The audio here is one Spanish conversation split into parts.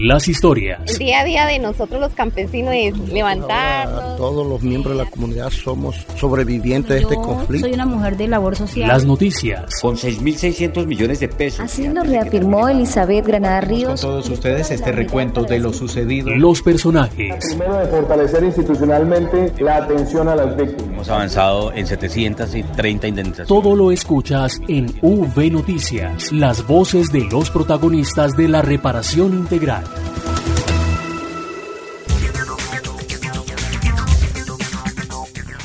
las historias. El día a día de nosotros los campesinos es levantarnos. todos los miembros de la comunidad somos sobrevivientes de este conflicto. Soy una mujer de labor social. Las noticias. Con 6.600 millones de pesos. Así lo reafirmó Elizabeth Granada Ríos. Con todos ustedes este recuento de lo sucedido. Los personajes. Primero de fortalecer institucionalmente la atención a las víctimas. Hemos avanzado en 730 indemnizaciones. Todo lo escuchas en V Noticias. Las voces de los protagonistas de la reparación integral.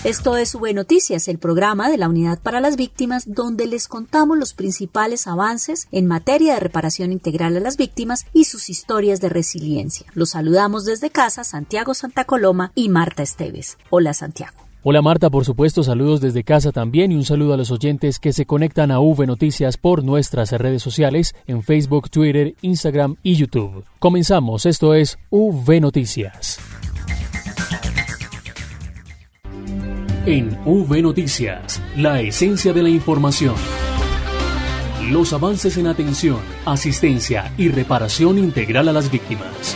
Esto es V Noticias, el programa de la Unidad para las Víctimas, donde les contamos los principales avances en materia de reparación integral a las víctimas y sus historias de resiliencia. Los saludamos desde casa, Santiago Santa Coloma y Marta Esteves. Hola, Santiago. Hola Marta, por supuesto, saludos desde casa también y un saludo a los oyentes que se conectan a V Noticias por nuestras redes sociales en Facebook, Twitter, Instagram y YouTube. Comenzamos, esto es V Noticias. En V Noticias, la esencia de la información. Los avances en atención, asistencia y reparación integral a las víctimas.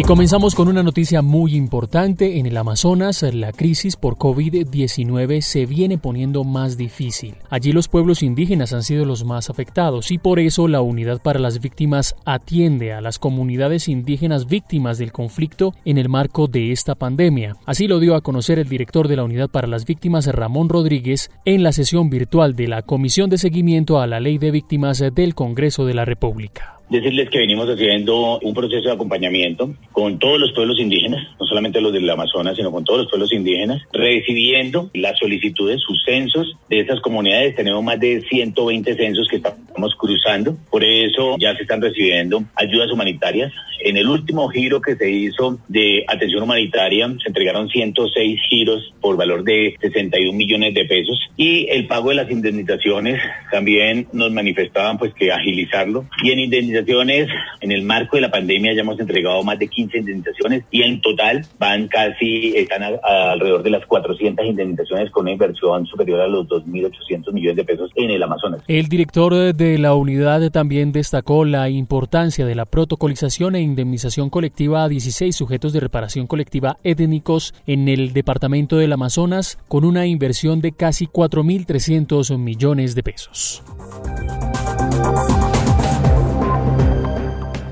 Y comenzamos con una noticia muy importante. En el Amazonas, la crisis por COVID-19 se viene poniendo más difícil. Allí los pueblos indígenas han sido los más afectados y por eso la Unidad para las Víctimas atiende a las comunidades indígenas víctimas del conflicto en el marco de esta pandemia. Así lo dio a conocer el director de la Unidad para las Víctimas, Ramón Rodríguez, en la sesión virtual de la Comisión de Seguimiento a la Ley de Víctimas del Congreso de la República decirles que venimos haciendo un proceso de acompañamiento con todos los pueblos indígenas, no solamente los del Amazonas, sino con todos los pueblos indígenas, recibiendo las solicitudes, sus censos de esas comunidades. Tenemos más de 120 censos que estamos cruzando, por eso ya se están recibiendo ayudas humanitarias. En el último giro que se hizo de atención humanitaria, se entregaron 106 giros por valor de 61 millones de pesos y el pago de las indemnizaciones también nos manifestaban pues que agilizarlo y en en el marco de la pandemia ya hemos entregado más de 15 indemnizaciones y en total van casi están alrededor de las 400 indemnizaciones con una inversión superior a los 2.800 millones de pesos en el Amazonas. El director de la unidad también destacó la importancia de la protocolización e indemnización colectiva a 16 sujetos de reparación colectiva étnicos en el departamento del Amazonas con una inversión de casi 4.300 millones de pesos.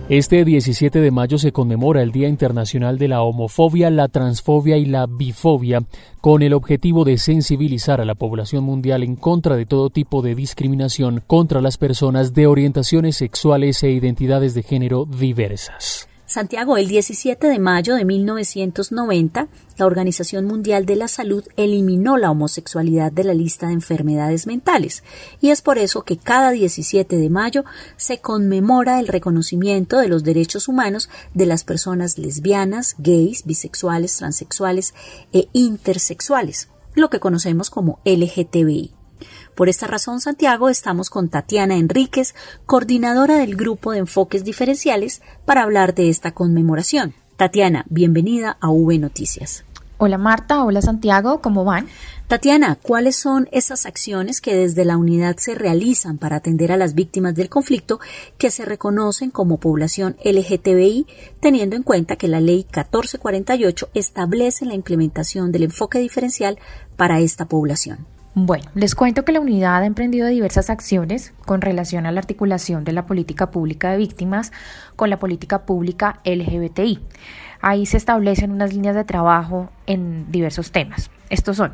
Este 17 de mayo se conmemora el Día Internacional de la Homofobia, la Transfobia y la Bifobia, con el objetivo de sensibilizar a la población mundial en contra de todo tipo de discriminación contra las personas de orientaciones sexuales e identidades de género diversas. Santiago, el 17 de mayo de 1990, la Organización Mundial de la Salud eliminó la homosexualidad de la lista de enfermedades mentales y es por eso que cada 17 de mayo se conmemora el reconocimiento de los derechos humanos de las personas lesbianas, gays, bisexuales, transexuales e intersexuales, lo que conocemos como LGTBI. Por esta razón, Santiago, estamos con Tatiana Enríquez, coordinadora del Grupo de Enfoques Diferenciales, para hablar de esta conmemoración. Tatiana, bienvenida a V Noticias. Hola Marta, hola Santiago, ¿cómo van? Tatiana, ¿cuáles son esas acciones que desde la unidad se realizan para atender a las víctimas del conflicto que se reconocen como población LGTBI, teniendo en cuenta que la ley 1448 establece la implementación del enfoque diferencial para esta población? Bueno, les cuento que la unidad ha emprendido diversas acciones con relación a la articulación de la política pública de víctimas con la política pública LGBTI. Ahí se establecen unas líneas de trabajo en diversos temas. Estos son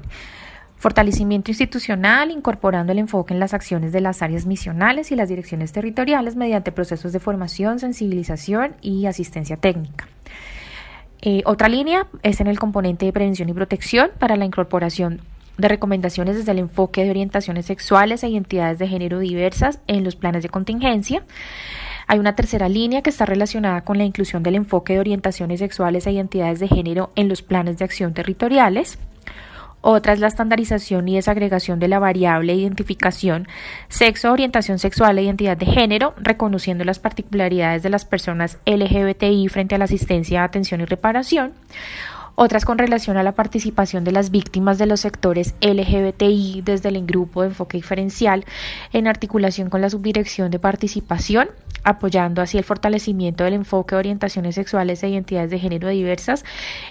fortalecimiento institucional, incorporando el enfoque en las acciones de las áreas misionales y las direcciones territoriales mediante procesos de formación, sensibilización y asistencia técnica. Eh, otra línea es en el componente de prevención y protección para la incorporación de recomendaciones desde el enfoque de orientaciones sexuales e identidades de género diversas en los planes de contingencia. Hay una tercera línea que está relacionada con la inclusión del enfoque de orientaciones sexuales e identidades de género en los planes de acción territoriales. Otra es la estandarización y desagregación de la variable identificación sexo, orientación sexual e identidad de género, reconociendo las particularidades de las personas LGBTI frente a la asistencia, atención y reparación. Otras con relación a la participación de las víctimas de los sectores LGBTI desde el grupo de enfoque diferencial en articulación con la subdirección de participación, apoyando así el fortalecimiento del enfoque de orientaciones sexuales e identidades de género diversas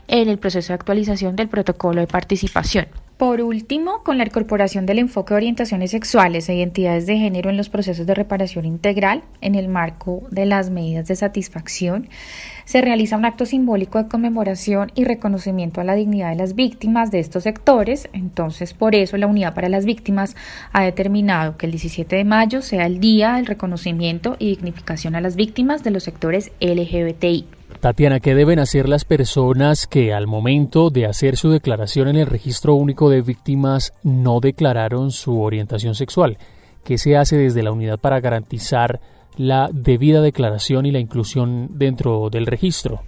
en el proceso de actualización del protocolo de participación. Por último, con la incorporación del enfoque de orientaciones sexuales e identidades de género en los procesos de reparación integral en el marco de las medidas de satisfacción, se realiza un acto simbólico de conmemoración y reconocimiento a la dignidad de las víctimas de estos sectores. Entonces, por eso la Unidad para las Víctimas ha determinado que el 17 de mayo sea el día del reconocimiento y dignificación a las víctimas de los sectores LGBTI. Tatiana, ¿qué deben hacer las personas que al momento de hacer su declaración en el registro único de víctimas no declararon su orientación sexual? ¿Qué se hace desde la unidad para garantizar la debida declaración y la inclusión dentro del registro?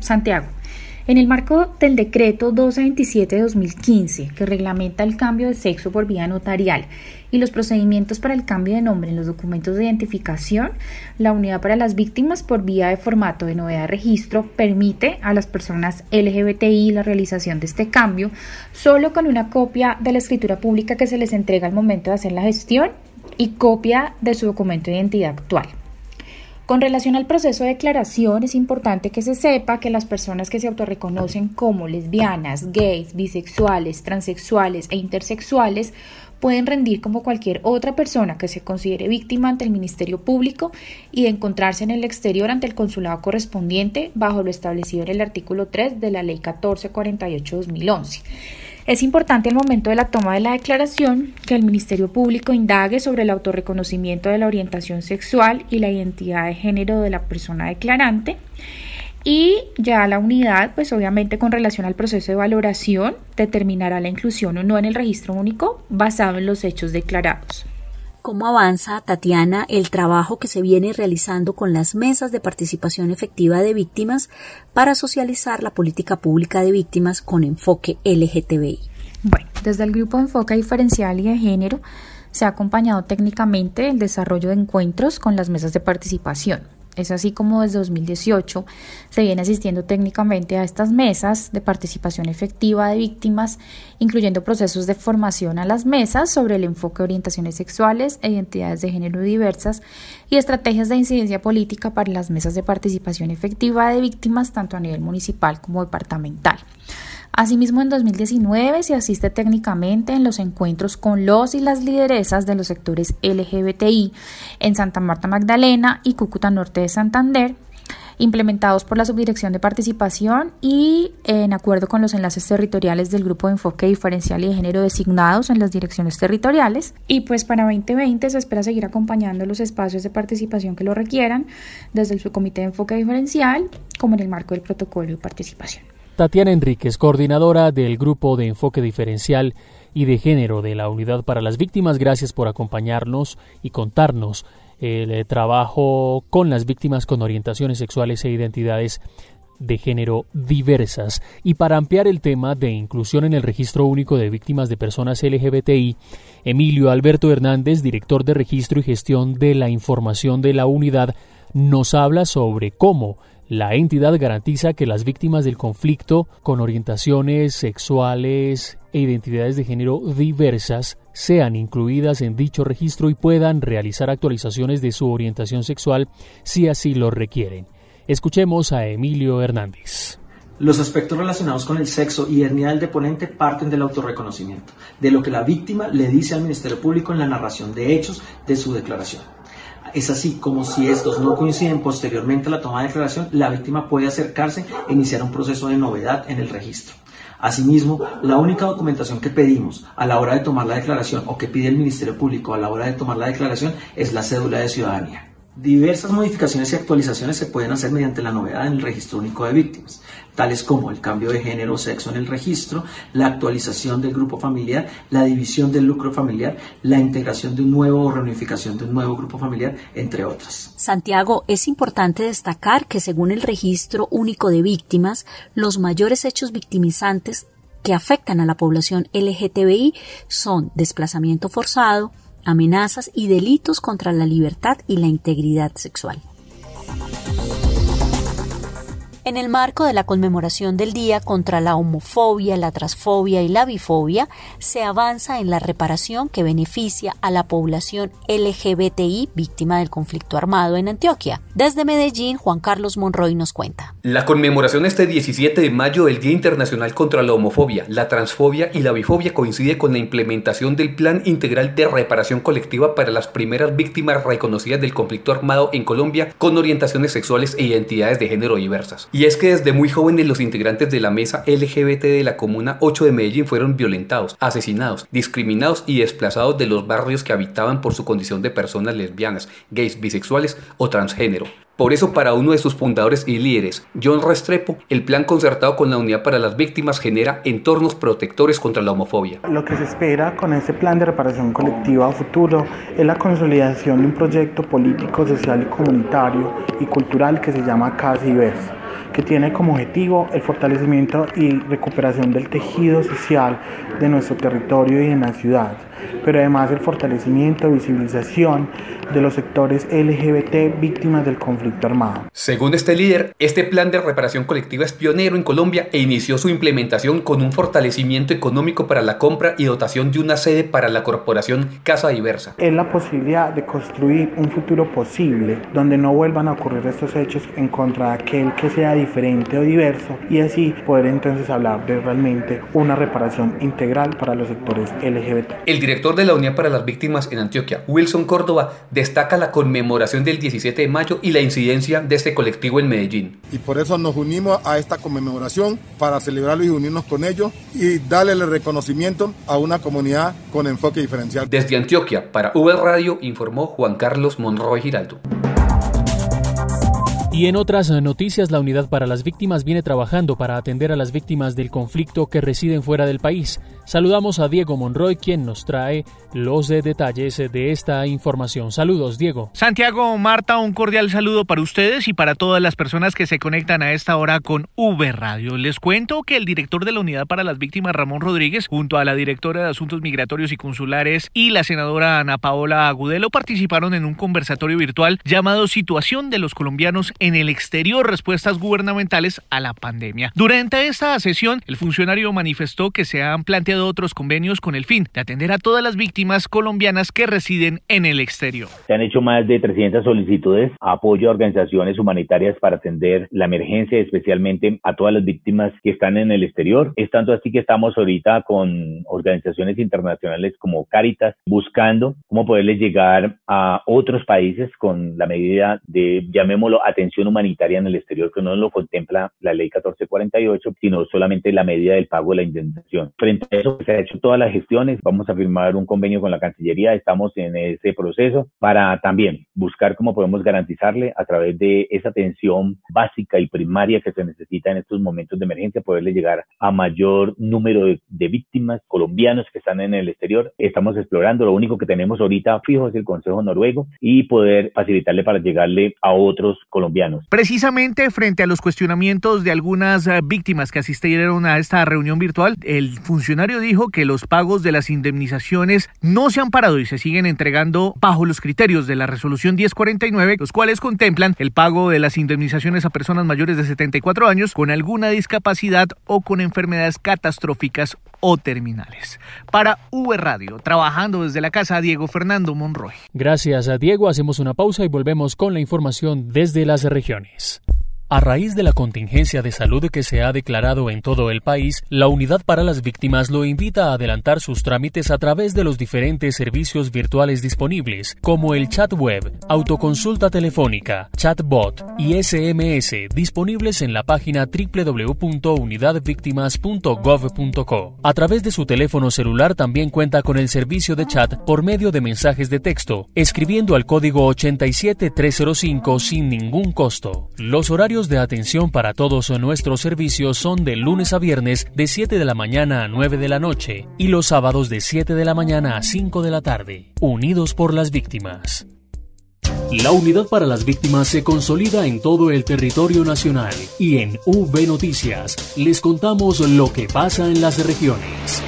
Santiago. En el marco del decreto 1227 de 2015, que reglamenta el cambio de sexo por vía notarial y los procedimientos para el cambio de nombre en los documentos de identificación, la unidad para las víctimas por vía de formato de novedad de registro permite a las personas LGBTI la realización de este cambio solo con una copia de la escritura pública que se les entrega al momento de hacer la gestión y copia de su documento de identidad actual. Con relación al proceso de declaración, es importante que se sepa que las personas que se autorreconocen como lesbianas, gays, bisexuales, transexuales e intersexuales pueden rendir como cualquier otra persona que se considere víctima ante el Ministerio Público y encontrarse en el exterior ante el consulado correspondiente bajo lo establecido en el artículo 3 de la Ley 1448-2011. Es importante al momento de la toma de la declaración que el Ministerio Público indague sobre el autorreconocimiento de la orientación sexual y la identidad de género de la persona declarante y ya la unidad, pues obviamente con relación al proceso de valoración, determinará la inclusión o no en el registro único basado en los hechos declarados. ¿Cómo avanza, Tatiana, el trabajo que se viene realizando con las mesas de participación efectiva de víctimas para socializar la política pública de víctimas con enfoque LGTBI? Bueno, desde el Grupo Enfoque Diferencial y de Género se ha acompañado técnicamente el desarrollo de encuentros con las mesas de participación es así como desde 2018 se viene asistiendo técnicamente a estas mesas de participación efectiva de víctimas, incluyendo procesos de formación a las mesas sobre el enfoque de orientaciones sexuales e identidades de género diversas y estrategias de incidencia política para las mesas de participación efectiva de víctimas tanto a nivel municipal como departamental. Asimismo, en 2019 se asiste técnicamente en los encuentros con los y las lideresas de los sectores LGBTI en Santa Marta Magdalena y Cúcuta Norte de Santander, implementados por la Subdirección de Participación y en acuerdo con los enlaces territoriales del Grupo de Enfoque Diferencial y de Género designados en las direcciones territoriales. Y pues para 2020 se espera seguir acompañando los espacios de participación que lo requieran desde el Subcomité de Enfoque Diferencial como en el marco del protocolo de participación. Tatiana Enríquez, coordinadora del Grupo de Enfoque Diferencial y de Género de la Unidad para las Víctimas, gracias por acompañarnos y contarnos el eh, trabajo con las víctimas con orientaciones sexuales e identidades de género diversas. Y para ampliar el tema de inclusión en el registro único de víctimas de personas LGBTI, Emilio Alberto Hernández, director de registro y gestión de la información de la unidad, nos habla sobre cómo la entidad garantiza que las víctimas del conflicto con orientaciones sexuales e identidades de género diversas sean incluidas en dicho registro y puedan realizar actualizaciones de su orientación sexual si así lo requieren. Escuchemos a Emilio Hernández. Los aspectos relacionados con el sexo y etnia del deponente parten del autorreconocimiento, de lo que la víctima le dice al Ministerio Público en la narración de hechos de su declaración. Es así como si estos no coinciden posteriormente a la toma de declaración, la víctima puede acercarse e iniciar un proceso de novedad en el registro. Asimismo, la única documentación que pedimos a la hora de tomar la declaración o que pide el Ministerio Público a la hora de tomar la declaración es la cédula de ciudadanía. Diversas modificaciones y actualizaciones se pueden hacer mediante la novedad en el registro único de víctimas, tales como el cambio de género o sexo en el registro, la actualización del grupo familiar, la división del lucro familiar, la integración de un nuevo o reunificación de un nuevo grupo familiar, entre otras. Santiago, es importante destacar que según el registro único de víctimas, los mayores hechos victimizantes que afectan a la población LGTBI son desplazamiento forzado, amenazas y delitos contra la libertad y la integridad sexual. En el marco de la conmemoración del Día contra la homofobia, la transfobia y la bifobia, se avanza en la reparación que beneficia a la población LGBTI víctima del conflicto armado en Antioquia. Desde Medellín, Juan Carlos Monroy nos cuenta. La conmemoración este 17 de mayo del Día Internacional contra la Homofobia, la Transfobia y la Bifobia coincide con la implementación del Plan Integral de Reparación Colectiva para las primeras víctimas reconocidas del conflicto armado en Colombia con orientaciones sexuales e identidades de género diversas. Y es que desde muy jóvenes los integrantes de la mesa LGBT de la Comuna 8 de Medellín fueron violentados, asesinados, discriminados y desplazados de los barrios que habitaban por su condición de personas lesbianas, gays, bisexuales o transgénero. Por eso, para uno de sus fundadores y líderes, John Restrepo, el plan concertado con la Unidad para las Víctimas genera entornos protectores contra la homofobia. Lo que se espera con este plan de reparación colectiva a futuro es la consolidación de un proyecto político, social y comunitario y cultural que se llama Casa y que tiene como objetivo el fortalecimiento y recuperación del tejido social de nuestro territorio y en la ciudad, pero además el fortalecimiento y visibilización de los sectores LGBT víctimas del conflicto armado. Según este líder, este plan de reparación colectiva es pionero en Colombia e inició su implementación con un fortalecimiento económico para la compra y dotación de una sede para la corporación Casa Diversa. Es la posibilidad de construir un futuro posible donde no vuelvan a ocurrir estos hechos en contra de aquel que sea diferente o diverso y así poder entonces hablar de realmente una reparación integral para los sectores LGBT. El director de la Unidad para las Víctimas en Antioquia, Wilson Córdoba, destaca la conmemoración del 17 de mayo y la incidencia de este colectivo en Medellín. Y por eso nos unimos a esta conmemoración para celebrarlo y unirnos con ellos y darle el reconocimiento a una comunidad con enfoque diferencial. Desde Antioquia, para V Radio, informó Juan Carlos Monroy Giraldo. Y en otras noticias, la Unidad para las Víctimas viene trabajando para atender a las víctimas del conflicto que residen fuera del país. Saludamos a Diego Monroy, quien nos trae los detalles de esta información. Saludos, Diego. Santiago, Marta, un cordial saludo para ustedes y para todas las personas que se conectan a esta hora con V Radio. Les cuento que el director de la Unidad para las Víctimas, Ramón Rodríguez, junto a la directora de Asuntos Migratorios y Consulares y la senadora Ana Paola Agudelo, participaron en un conversatorio virtual llamado Situación de los colombianos en el exterior, respuestas gubernamentales a la pandemia. Durante esta sesión, el funcionario manifestó que se han planteado otros convenios con el fin de atender a todas las víctimas colombianas que residen en el exterior. Se han hecho más de 300 solicitudes a apoyo a organizaciones humanitarias para atender la emergencia, especialmente a todas las víctimas que están en el exterior. Es tanto así que estamos ahorita con organizaciones internacionales como Caritas buscando cómo poderles llegar a otros países con la medida de, llamémoslo, atención humanitaria en el exterior, que no lo contempla la ley 1448, sino solamente la medida del pago de la indemnización. Frente a se ha hecho todas las gestiones. Vamos a firmar un convenio con la Cancillería. Estamos en ese proceso para también buscar cómo podemos garantizarle a través de esa atención básica y primaria que se necesita en estos momentos de emergencia, poderle llegar a mayor número de, de víctimas colombianos que están en el exterior. Estamos explorando. Lo único que tenemos ahorita fijo es el Consejo Noruego y poder facilitarle para llegarle a otros colombianos. Precisamente frente a los cuestionamientos de algunas eh, víctimas que asistieron a esta reunión virtual, el funcionario dijo que los pagos de las indemnizaciones no se han parado y se siguen entregando bajo los criterios de la resolución 1049, los cuales contemplan el pago de las indemnizaciones a personas mayores de 74 años con alguna discapacidad o con enfermedades catastróficas o terminales. Para V Radio, trabajando desde la casa, Diego Fernando Monroy. Gracias a Diego, hacemos una pausa y volvemos con la información desde las regiones. A raíz de la contingencia de salud que se ha declarado en todo el país, la Unidad para las Víctimas lo invita a adelantar sus trámites a través de los diferentes servicios virtuales disponibles, como el chat web, autoconsulta telefónica, chatbot y SMS, disponibles en la página www.unidadvictimas.gov.co. A través de su teléfono celular también cuenta con el servicio de chat por medio de mensajes de texto, escribiendo al código 87305 sin ningún costo. Los horarios de atención para todos nuestros servicios son de lunes a viernes de 7 de la mañana a 9 de la noche y los sábados de 7 de la mañana a 5 de la tarde. Unidos por las víctimas. La unidad para las víctimas se consolida en todo el territorio nacional y en V Noticias les contamos lo que pasa en las regiones.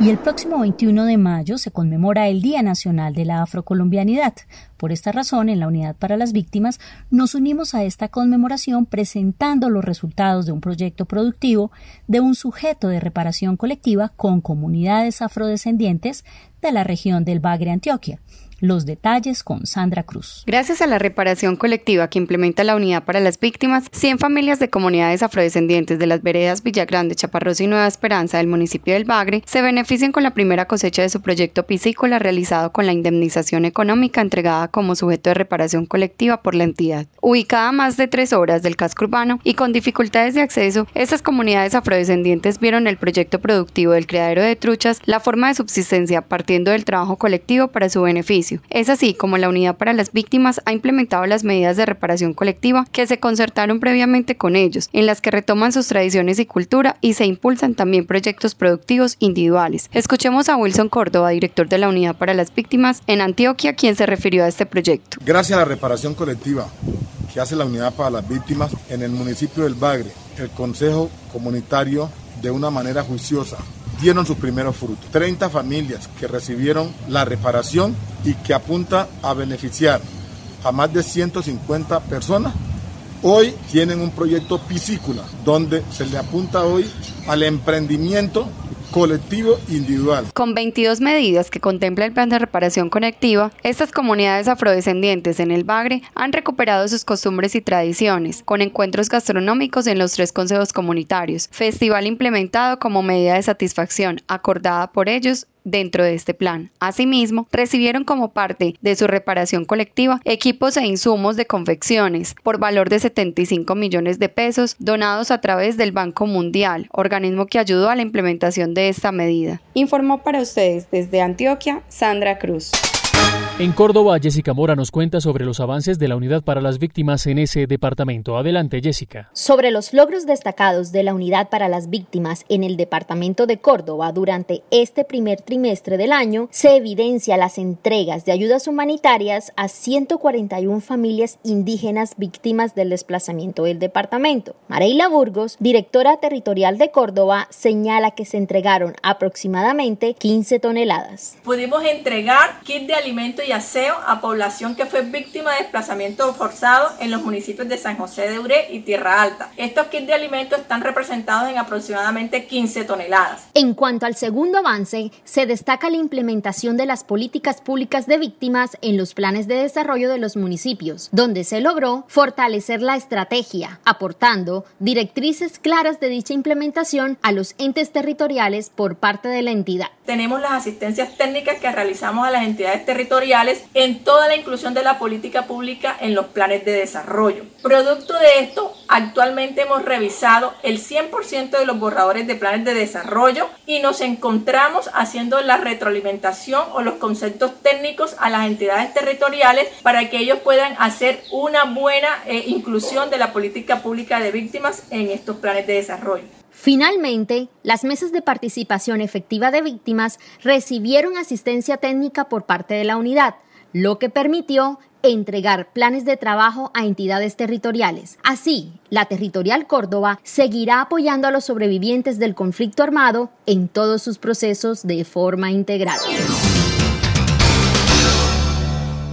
Y el próximo 21 de mayo se conmemora el Día Nacional de la Afrocolombianidad. Por esta razón, en la Unidad para las Víctimas nos unimos a esta conmemoración presentando los resultados de un proyecto productivo de un sujeto de reparación colectiva con comunidades afrodescendientes de la región del Bagre, Antioquia. Los detalles con Sandra Cruz. Gracias a la reparación colectiva que implementa la Unidad para las Víctimas, 100 familias de comunidades afrodescendientes de las veredas Villagrande, Chaparros y Nueva Esperanza del municipio del Bagre se benefician con la primera cosecha de su proyecto piscícola realizado con la indemnización económica entregada como sujeto de reparación colectiva por la entidad. Ubicada a más de tres horas del casco urbano y con dificultades de acceso, estas comunidades afrodescendientes vieron el proyecto productivo del criadero de truchas la forma de subsistencia partiendo del trabajo colectivo para su beneficio es así como la Unidad para las Víctimas ha implementado las medidas de reparación colectiva que se concertaron previamente con ellos, en las que retoman sus tradiciones y cultura y se impulsan también proyectos productivos individuales. Escuchemos a Wilson Córdoba, director de la Unidad para las Víctimas en Antioquia, quien se refirió a este proyecto. Gracias a la reparación colectiva que hace la Unidad para las Víctimas en el municipio del Bagre, el Consejo Comunitario de una manera juiciosa dieron sus primeros frutos. 30 familias que recibieron la reparación y que apunta a beneficiar a más de 150 personas. Hoy tienen un proyecto piscícula donde se le apunta hoy al emprendimiento colectivo individual. Con 22 medidas que contempla el plan de reparación conectiva, estas comunidades afrodescendientes en el Bagre han recuperado sus costumbres y tradiciones, con encuentros gastronómicos en los tres consejos comunitarios, festival implementado como medida de satisfacción acordada por ellos dentro de este plan. Asimismo, recibieron como parte de su reparación colectiva equipos e insumos de confecciones por valor de 75 millones de pesos donados a través del Banco Mundial, organismo que ayudó a la implementación de esta medida. Informó para ustedes desde Antioquia Sandra Cruz. En Córdoba, Jessica Mora nos cuenta sobre los avances de la Unidad para las Víctimas en ese departamento. Adelante, Jessica. Sobre los logros destacados de la Unidad para las Víctimas en el departamento de Córdoba durante este primer trimestre del año, se evidencia las entregas de ayudas humanitarias a 141 familias indígenas víctimas del desplazamiento del departamento. Mareila Burgos, directora territorial de Córdoba, señala que se entregaron aproximadamente 15 toneladas. Pudimos entregar kit de alimentos y aseo a población que fue víctima de desplazamiento forzado en los municipios de San José de Uré y Tierra Alta. Estos kits de alimentos están representados en aproximadamente 15 toneladas. En cuanto al segundo avance, se destaca la implementación de las políticas públicas de víctimas en los planes de desarrollo de los municipios, donde se logró fortalecer la estrategia, aportando directrices claras de dicha implementación a los entes territoriales por parte de la entidad. Tenemos las asistencias técnicas que realizamos a las entidades territoriales en toda la inclusión de la política pública en los planes de desarrollo. Producto de esto, actualmente hemos revisado el 100% de los borradores de planes de desarrollo y nos encontramos haciendo la retroalimentación o los conceptos técnicos a las entidades territoriales para que ellos puedan hacer una buena eh, inclusión de la política pública de víctimas en estos planes de desarrollo. Finalmente, las mesas de participación efectiva de víctimas recibieron asistencia técnica por parte de la unidad, lo que permitió entregar planes de trabajo a entidades territoriales. Así, la Territorial Córdoba seguirá apoyando a los sobrevivientes del conflicto armado en todos sus procesos de forma integral.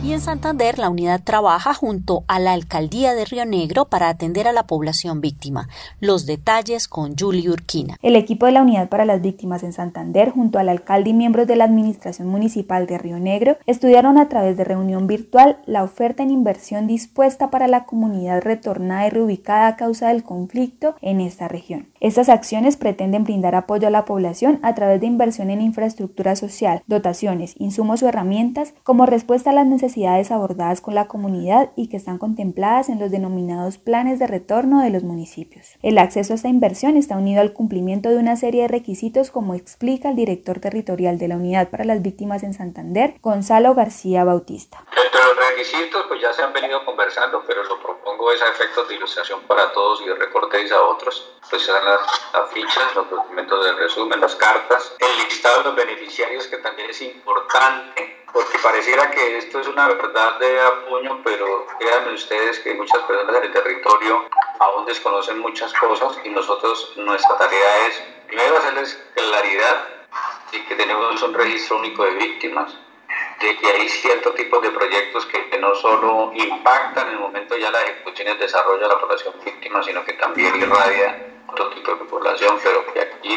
Y en Santander la unidad trabaja junto a la alcaldía de Río Negro para atender a la población víctima. Los detalles con Julie Urquina. El equipo de la unidad para las víctimas en Santander junto al alcalde y miembros de la administración municipal de Río Negro estudiaron a través de reunión virtual la oferta en inversión dispuesta para la comunidad retornada y reubicada a causa del conflicto en esta región. Estas acciones pretenden brindar apoyo a la población a través de inversión en infraestructura social, dotaciones, insumos o herramientas como respuesta a las necesidades abordadas con la comunidad y que están contempladas en los denominados planes de retorno de los municipios. El acceso a esta inversión está unido al cumplimiento de una serie de requisitos como explica el director territorial de la Unidad para las Víctimas en Santander, Gonzalo García Bautista. Entre los requisitos pues ya se han venido conversando, pero lo propongo es a efectos de ilustración para todos y de recortes a otros. Pues las fichas, los documentos de resumen, las cartas, el listado de los beneficiarios que también es importante, porque pareciera que esto es una verdad de apoyo, pero créanme ustedes que muchas personas en el territorio aún desconocen muchas cosas y nosotros, nuestra tarea es primero hacerles claridad y que tenemos un registro único de víctimas, de que hay ciertos tipos de proyectos que, no solo impactan en el momento ya la ejecución y el desarrollo de la población víctima, sino que también irradia otro tipo de población, pero que aquí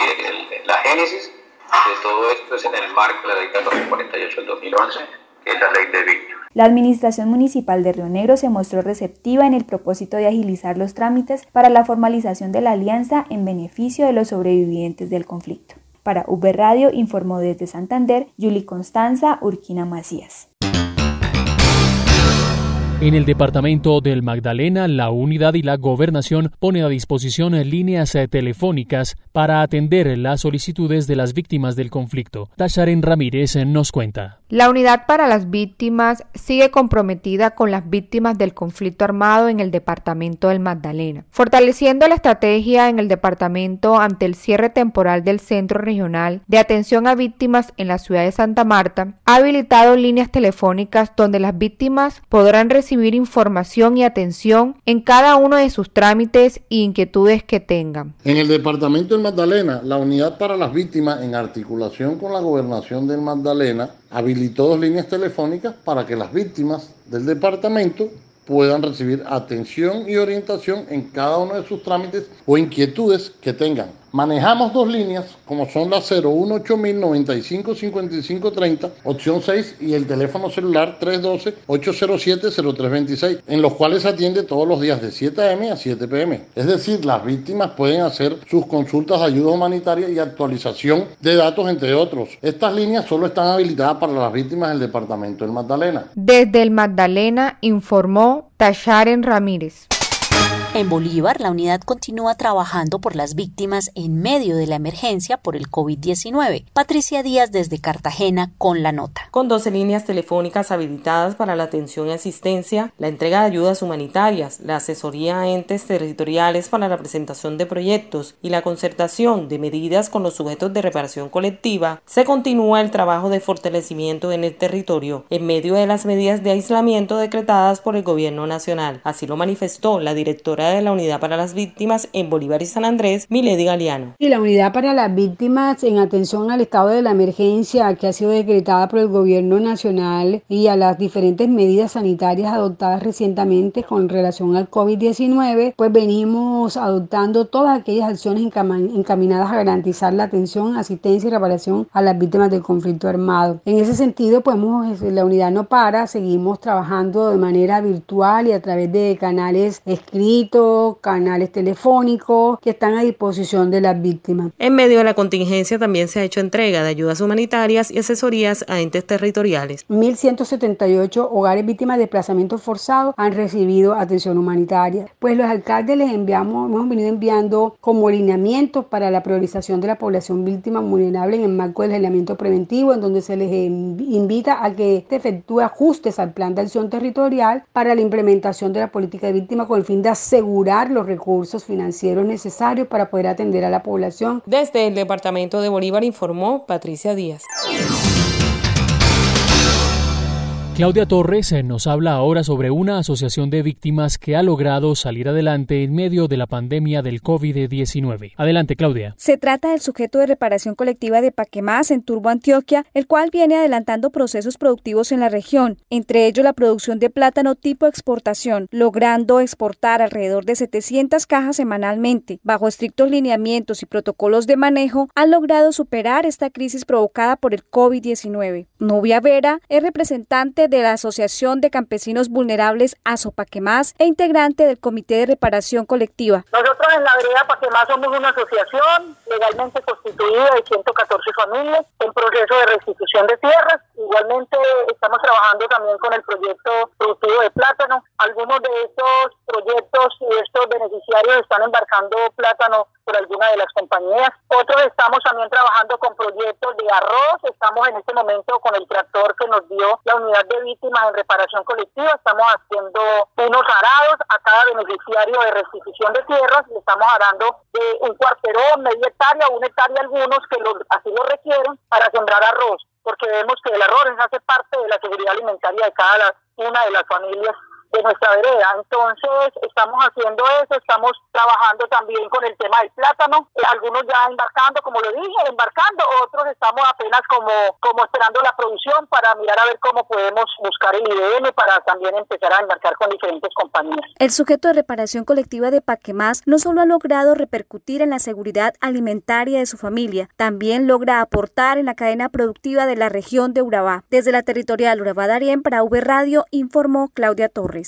la génesis de todo esto es en el marco de la ley 1448 del 2011, que es la ley de víctimas. La Administración Municipal de Río Negro se mostró receptiva en el propósito de agilizar los trámites para la formalización de la alianza en beneficio de los sobrevivientes del conflicto. Para Uber Radio informó desde Santander Yuli Constanza Urquina Macías. En el departamento del Magdalena, la unidad y la gobernación pone a disposición líneas telefónicas para atender las solicitudes de las víctimas del conflicto. Tasharen Ramírez nos cuenta. La unidad para las víctimas sigue comprometida con las víctimas del conflicto armado en el departamento del Magdalena, fortaleciendo la estrategia en el departamento ante el cierre temporal del Centro Regional de Atención a Víctimas en la ciudad de Santa Marta. Ha habilitado líneas telefónicas donde las víctimas podrán recibir información y atención en cada uno de sus trámites e inquietudes que tengan. En el departamento del Magdalena, la unidad para las víctimas en articulación con la gobernación del Magdalena habilitó dos líneas telefónicas para que las víctimas del departamento puedan recibir atención y orientación en cada uno de sus trámites o inquietudes que tengan. Manejamos dos líneas, como son la 018-955530, opción 6, y el teléfono celular 312-807-0326, en los cuales atiende todos los días de 7 a.m. a 7 p.m. Es decir, las víctimas pueden hacer sus consultas de ayuda humanitaria y actualización de datos, entre otros. Estas líneas solo están habilitadas para las víctimas del departamento del Magdalena. Desde el Magdalena informó Tasharen Ramírez. En Bolívar, la unidad continúa trabajando por las víctimas en medio de la emergencia por el COVID-19. Patricia Díaz desde Cartagena con la nota. Con 12 líneas telefónicas habilitadas para la atención y asistencia, la entrega de ayudas humanitarias, la asesoría a entes territoriales para la presentación de proyectos y la concertación de medidas con los sujetos de reparación colectiva, se continúa el trabajo de fortalecimiento en el territorio en medio de las medidas de aislamiento decretadas por el gobierno nacional. Así lo manifestó la directora de la Unidad para las Víctimas en Bolívar y San Andrés, Milady Galeano. Y la Unidad para las Víctimas en atención al estado de la emergencia que ha sido decretada por el Gobierno Nacional y a las diferentes medidas sanitarias adoptadas recientemente con relación al COVID-19, pues venimos adoptando todas aquellas acciones encaminadas a garantizar la atención, asistencia y reparación a las víctimas del conflicto armado. En ese sentido, pues la unidad no para, seguimos trabajando de manera virtual y a través de canales escritos canales telefónicos que están a disposición de las víctimas. En medio de la contingencia también se ha hecho entrega de ayudas humanitarias y asesorías a entes territoriales. 1.178 hogares víctimas de desplazamiento forzado han recibido atención humanitaria. Pues los alcaldes les enviamos, hemos venido enviando como lineamientos para la priorización de la población víctima vulnerable en el marco del aislamiento preventivo, en donde se les invita a que se efectúe ajustes al plan de acción territorial para la implementación de la política de víctima con el fin de hacer asegurar los recursos financieros necesarios para poder atender a la población. Desde el departamento de Bolívar informó Patricia Díaz. Claudia Torres eh, nos habla ahora sobre una asociación de víctimas que ha logrado salir adelante en medio de la pandemia del COVID-19. Adelante, Claudia. Se trata del sujeto de reparación colectiva de Paquemás en Turbo, Antioquia, el cual viene adelantando procesos productivos en la región, entre ellos la producción de plátano tipo exportación, logrando exportar alrededor de 700 cajas semanalmente. Bajo estrictos lineamientos y protocolos de manejo, han logrado superar esta crisis provocada por el COVID-19. Novia Vera es representante de la Asociación de Campesinos Vulnerables Azopaquemás e integrante del Comité de Reparación Colectiva. Nosotros en la vereda Paquemás somos una asociación legalmente constituida de 114 familias en proceso de restitución de tierras. Igualmente estamos trabajando también con el proyecto productivo de plátano. Algunos de estos proyectos y estos beneficiarios están embarcando plátano por alguna de las compañías. Otros estamos también trabajando con proyectos de arroz. Estamos en este momento con el tractor que nos dio la unidad de víctimas en reparación colectiva. Estamos haciendo unos arados a cada beneficiario de restitución de tierras. Le estamos dando de un cuarterón, media hectárea, una hectárea algunos que así lo requieren para sembrar arroz, porque vemos que el arroz hace parte de la seguridad alimentaria de cada una de las familias de nuestra vereda. Entonces, estamos haciendo eso, estamos trabajando también con el tema del plátano, eh, algunos ya embarcando, como lo dije, embarcando, otros estamos apenas como, como esperando la producción para mirar a ver cómo podemos buscar el IBM para también empezar a embarcar con diferentes compañías. El sujeto de reparación colectiva de Paquemás no solo ha logrado repercutir en la seguridad alimentaria de su familia, también logra aportar en la cadena productiva de la región de Urabá. Desde la territorial Urabá Darien para V Radio informó Claudia Torres.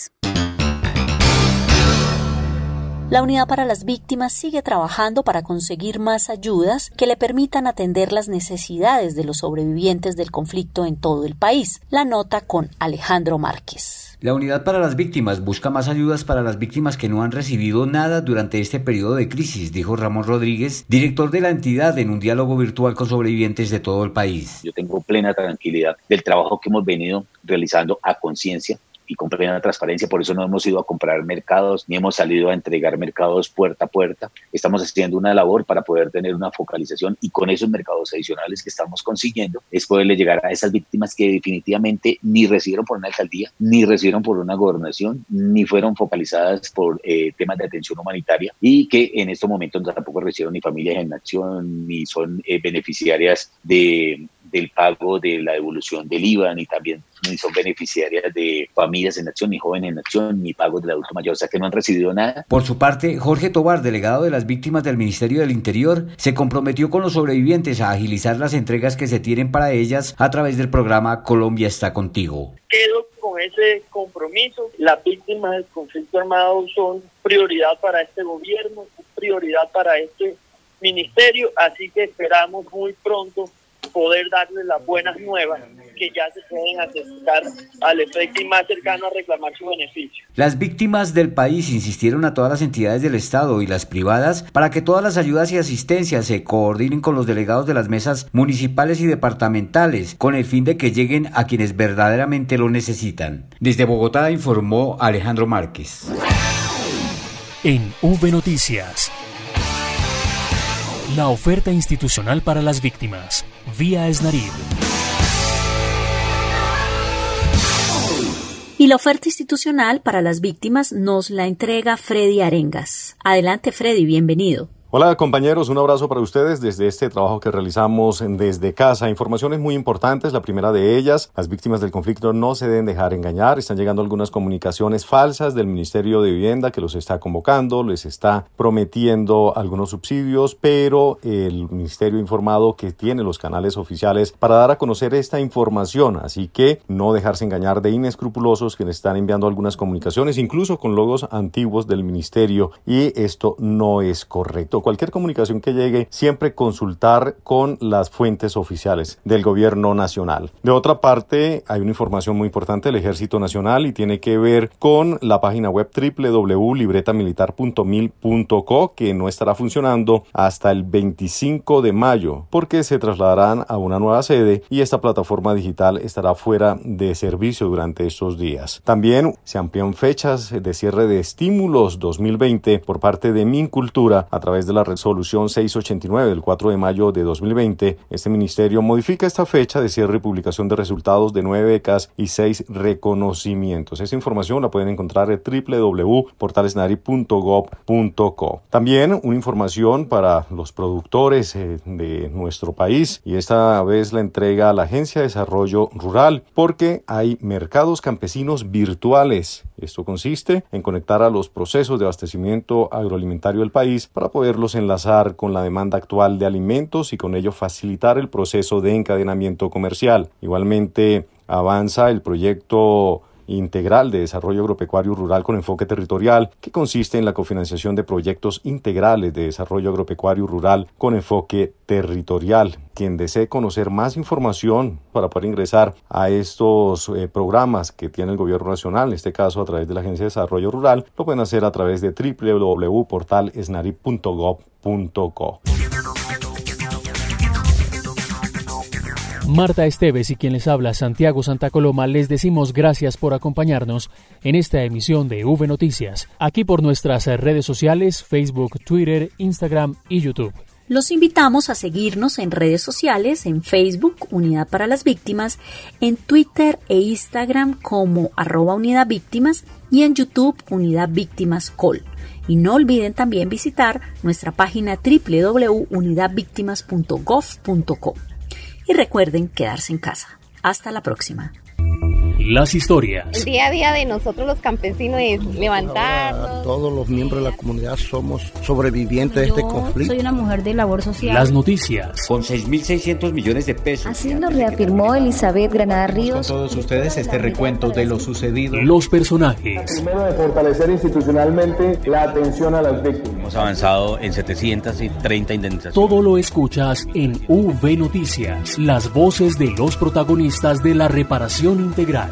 La Unidad para las Víctimas sigue trabajando para conseguir más ayudas que le permitan atender las necesidades de los sobrevivientes del conflicto en todo el país. La nota con Alejandro Márquez. La Unidad para las Víctimas busca más ayudas para las víctimas que no han recibido nada durante este periodo de crisis, dijo Ramón Rodríguez, director de la entidad en un diálogo virtual con sobrevivientes de todo el país. Yo tengo plena tranquilidad del trabajo que hemos venido realizando a conciencia y con plena transparencia. Por eso no hemos ido a comprar mercados ni hemos salido a entregar mercados puerta a puerta. Estamos haciendo una labor para poder tener una focalización y con esos mercados adicionales que estamos consiguiendo es poderle llegar a esas víctimas que definitivamente ni recibieron por una alcaldía, ni recibieron por una gobernación, ni fueron focalizadas por eh, temas de atención humanitaria y que en estos momentos tampoco recibieron ni familias en acción, ni son eh, beneficiarias de del pago de la devolución del IVA, ni también ni son beneficiarias de familias en acción, ni jóvenes en acción, ni pagos del adulto mayor, o sea que no han recibido nada. Por su parte, Jorge Tobar, delegado de las víctimas del Ministerio del Interior, se comprometió con los sobrevivientes a agilizar las entregas que se tienen para ellas a través del programa Colombia está contigo. Quedo con ese compromiso. Las víctimas del conflicto armado son prioridad para este gobierno, prioridad para este ministerio, así que esperamos muy pronto poder darles las buenas nuevas que ya se pueden acercar al efecto y más cercano a reclamar su beneficio. Las víctimas del país insistieron a todas las entidades del Estado y las privadas para que todas las ayudas y asistencias se coordinen con los delegados de las mesas municipales y departamentales con el fin de que lleguen a quienes verdaderamente lo necesitan. Desde Bogotá informó Alejandro Márquez. En V Noticias. La oferta institucional para las víctimas, vía Esnarid. Y la oferta institucional para las víctimas nos la entrega Freddy Arengas. Adelante Freddy, bienvenido. Hola compañeros, un abrazo para ustedes desde este trabajo que realizamos desde casa. Informaciones muy importantes, la primera de ellas, las víctimas del conflicto no se deben dejar engañar, están llegando algunas comunicaciones falsas del Ministerio de Vivienda que los está convocando, les está prometiendo algunos subsidios, pero el Ministerio informado que tiene los canales oficiales para dar a conocer esta información, así que no dejarse engañar de inescrupulosos que les están enviando algunas comunicaciones, incluso con logos antiguos del Ministerio, y esto no es correcto cualquier comunicación que llegue, siempre consultar con las fuentes oficiales del gobierno nacional. De otra parte, hay una información muy importante del Ejército Nacional y tiene que ver con la página web www.libretamilitar.mil.co que no estará funcionando hasta el 25 de mayo porque se trasladarán a una nueva sede y esta plataforma digital estará fuera de servicio durante estos días. También se amplían fechas de cierre de estímulos 2020 por parte de Mincultura a través de la resolución 689 del 4 de mayo de 2020, este ministerio modifica esta fecha de cierre y publicación de resultados de nueve becas y seis reconocimientos. Esta información la pueden encontrar en www.portalesnari.gov.co. También una información para los productores eh, de nuestro país y esta vez la entrega a la Agencia de Desarrollo Rural porque hay mercados campesinos virtuales. Esto consiste en conectar a los procesos de abastecimiento agroalimentario del país para poder enlazar con la demanda actual de alimentos y con ello facilitar el proceso de encadenamiento comercial. Igualmente avanza el proyecto integral de desarrollo agropecuario rural con enfoque territorial, que consiste en la cofinanciación de proyectos integrales de desarrollo agropecuario rural con enfoque territorial. Quien desee conocer más información para poder ingresar a estos eh, programas que tiene el gobierno nacional, en este caso a través de la Agencia de Desarrollo Rural, lo pueden hacer a través de www.portalesnari.gov.co. Marta Esteves y quien les habla Santiago Santa Coloma les decimos gracias por acompañarnos en esta emisión de V Noticias, aquí por nuestras redes sociales Facebook, Twitter, Instagram y YouTube. Los invitamos a seguirnos en redes sociales, en Facebook, Unidad para las Víctimas, en Twitter e Instagram como arroba Unidad Víctimas y en YouTube Unidad Víctimas Col. Y no olviden también visitar nuestra página www.unidadvictimas.gov.co. Recuerden quedarse en casa. Hasta la próxima. Las historias. El día a día de nosotros los campesinos es levantarnos. todos los miembros de la comunidad somos sobrevivientes de este conflicto. Soy una mujer de labor social. Las noticias. Con 6.600 millones de pesos. Así lo reafirmó Elizabeth Granada Ríos. Con todos ustedes este recuento de lo sucedido. Los personajes. Primero de fortalecer institucionalmente la atención a las víctimas. Hemos avanzado en 730 indemnizaciones. Todo lo escuchas en V Noticias. Las voces de los protagonistas de la reparación integral.